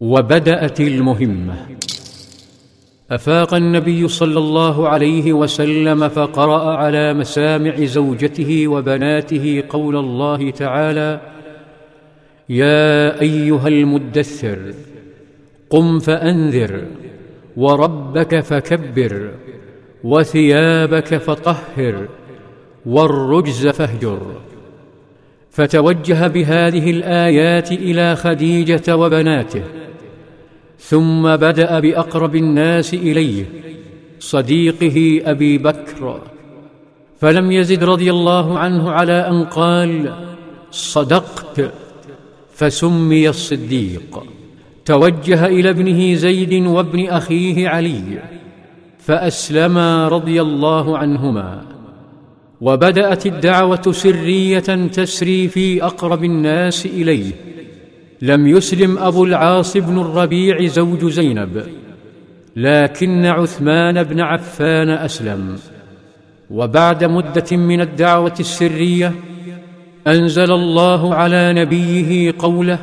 وبدأت المهمة. أفاق النبي صلى الله عليه وسلم فقرأ على مسامع زوجته وبناته قول الله تعالى يا أيها المدثر قم فأنذر وربك فكبر وثيابك فطهر والرجز فاهجر. فتوجه بهذه الآيات إلى خديجة وبناته. ثم بدأ بأقرب الناس إليه صديقه أبي بكر. فلم يزد رضي الله عنه على أن قال صدقت. فسمي الصديق. توجه إلى ابنه زيد وابن أخيه علي فاسلما رضي الله عنهما. وبدأت الدعوة سرية تسري في أقرب الناس إليه. لم يسلم أبو العاص بن الربيع زوج زينب لكن عثمان بن عفان أسلم. وبعد مدة من الدعوة السرية أنزل الله على نبيه قوله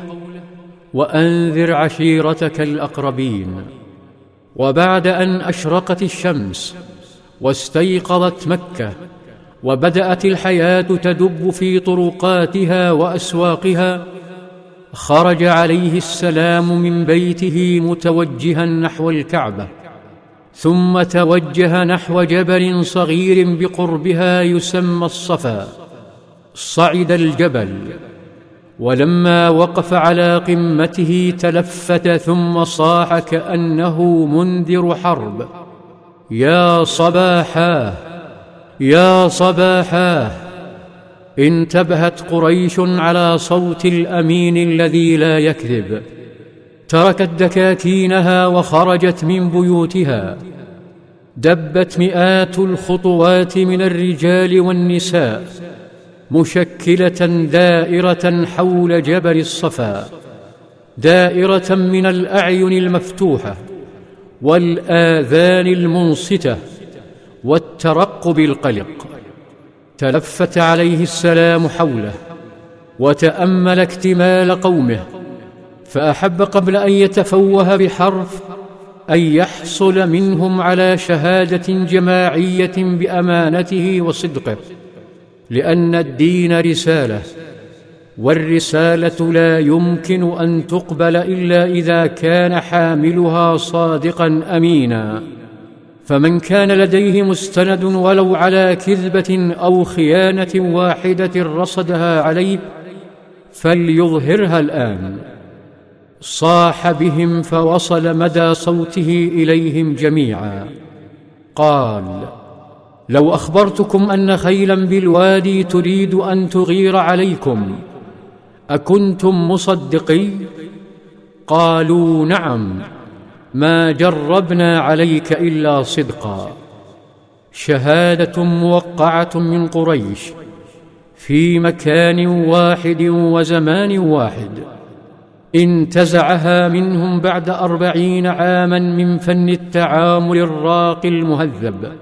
وأنذر عشيرتك الأقربين وبعد أن أشرقت الشمس واستيقظت مكة وبدأت الحياة تدب في طرقاتها وأسواقها خرج عليه السلام من بيته متوجها نحو الكعبة ثم توجه نحو جبل صغير بقربها يسمى الصفا صعد الجبل. ولما وقف على قمته تلفت ثم صاح كأنه منذر حرب. يا صباحاه! يا صباحاه! انتبهت قريش على صوت الأمين الذي لا يكذب. تركت دكاكينها وخرجت من بيوتها. دبت مئات الخطوات من الرجال والنساء مشكلة دائرة حول جبل الصفا دائرة من الأعين المفتوحة والآذان المنصتة والترقب القلق. تلفت عليه السلام حوله وتأمل اكتمال قومه فأحب قبل أن يتفوه بحرف أن يحصل منهم على شهادة جماعية بأمانته وصدقه لأن الدين رسالة والرسالة لا يمكن أن تقبل إلا إذا كان حاملها صادقا امينا. فمن كان لديه مستند ولو على كذبة أو خيانة واحدة رصدها عليه فليظهرها الآن. صاح بهم فوصل مدى صوته إليهم جميعا. قال لو أخبرتكم أن خيلا بالوادي تريد أن تغير عليكم أكنتم مصدقي؟ قالوا نعم. ما جربنا عليك إلا صدقا. شهادة موقعة من قريش في مكان واحد وزمان واحد. انتزعها منهم بعد أربعين عاما من فن التعامل الراقي المهذب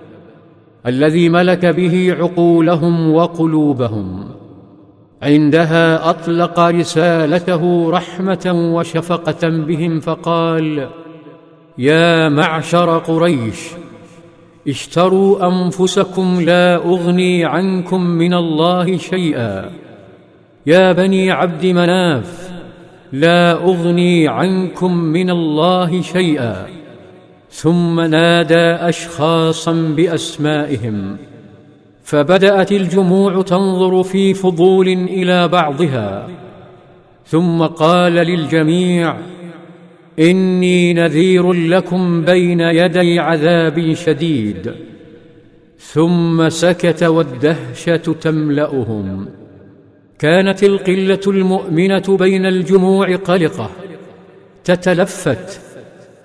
الذي ملك به عقولهم وقلوبهم. عندها أطلق رسالته رحمة وشفقة بهم فقال يا معشر قريش اشتروا أنفسكم لا أغني عنكم من الله شيئا. يا بني عبد مناف لا أغني عنكم من الله شيئا. ثم نادى أشخاصا بأسمائهم فبدأت الجموع تنظر في فضول إلى بعضها. ثم قال للجميع إني نذير لكم بين يدي عذاب شديد ثم سكت والدهشة تملأهم. كانت القلة المؤمنة بين الجموع قلقة تتلفت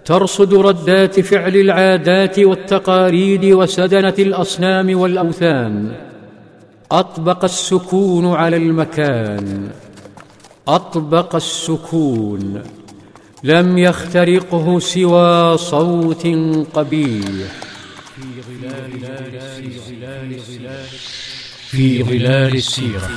ترصد ردات فعل العادات والتقاليد وسدنة الأصنام والأوثان. أطبق السكون على المكان أطبق السكون. لم يخترقه سوى صوت قبيح. في ظلال السيرة.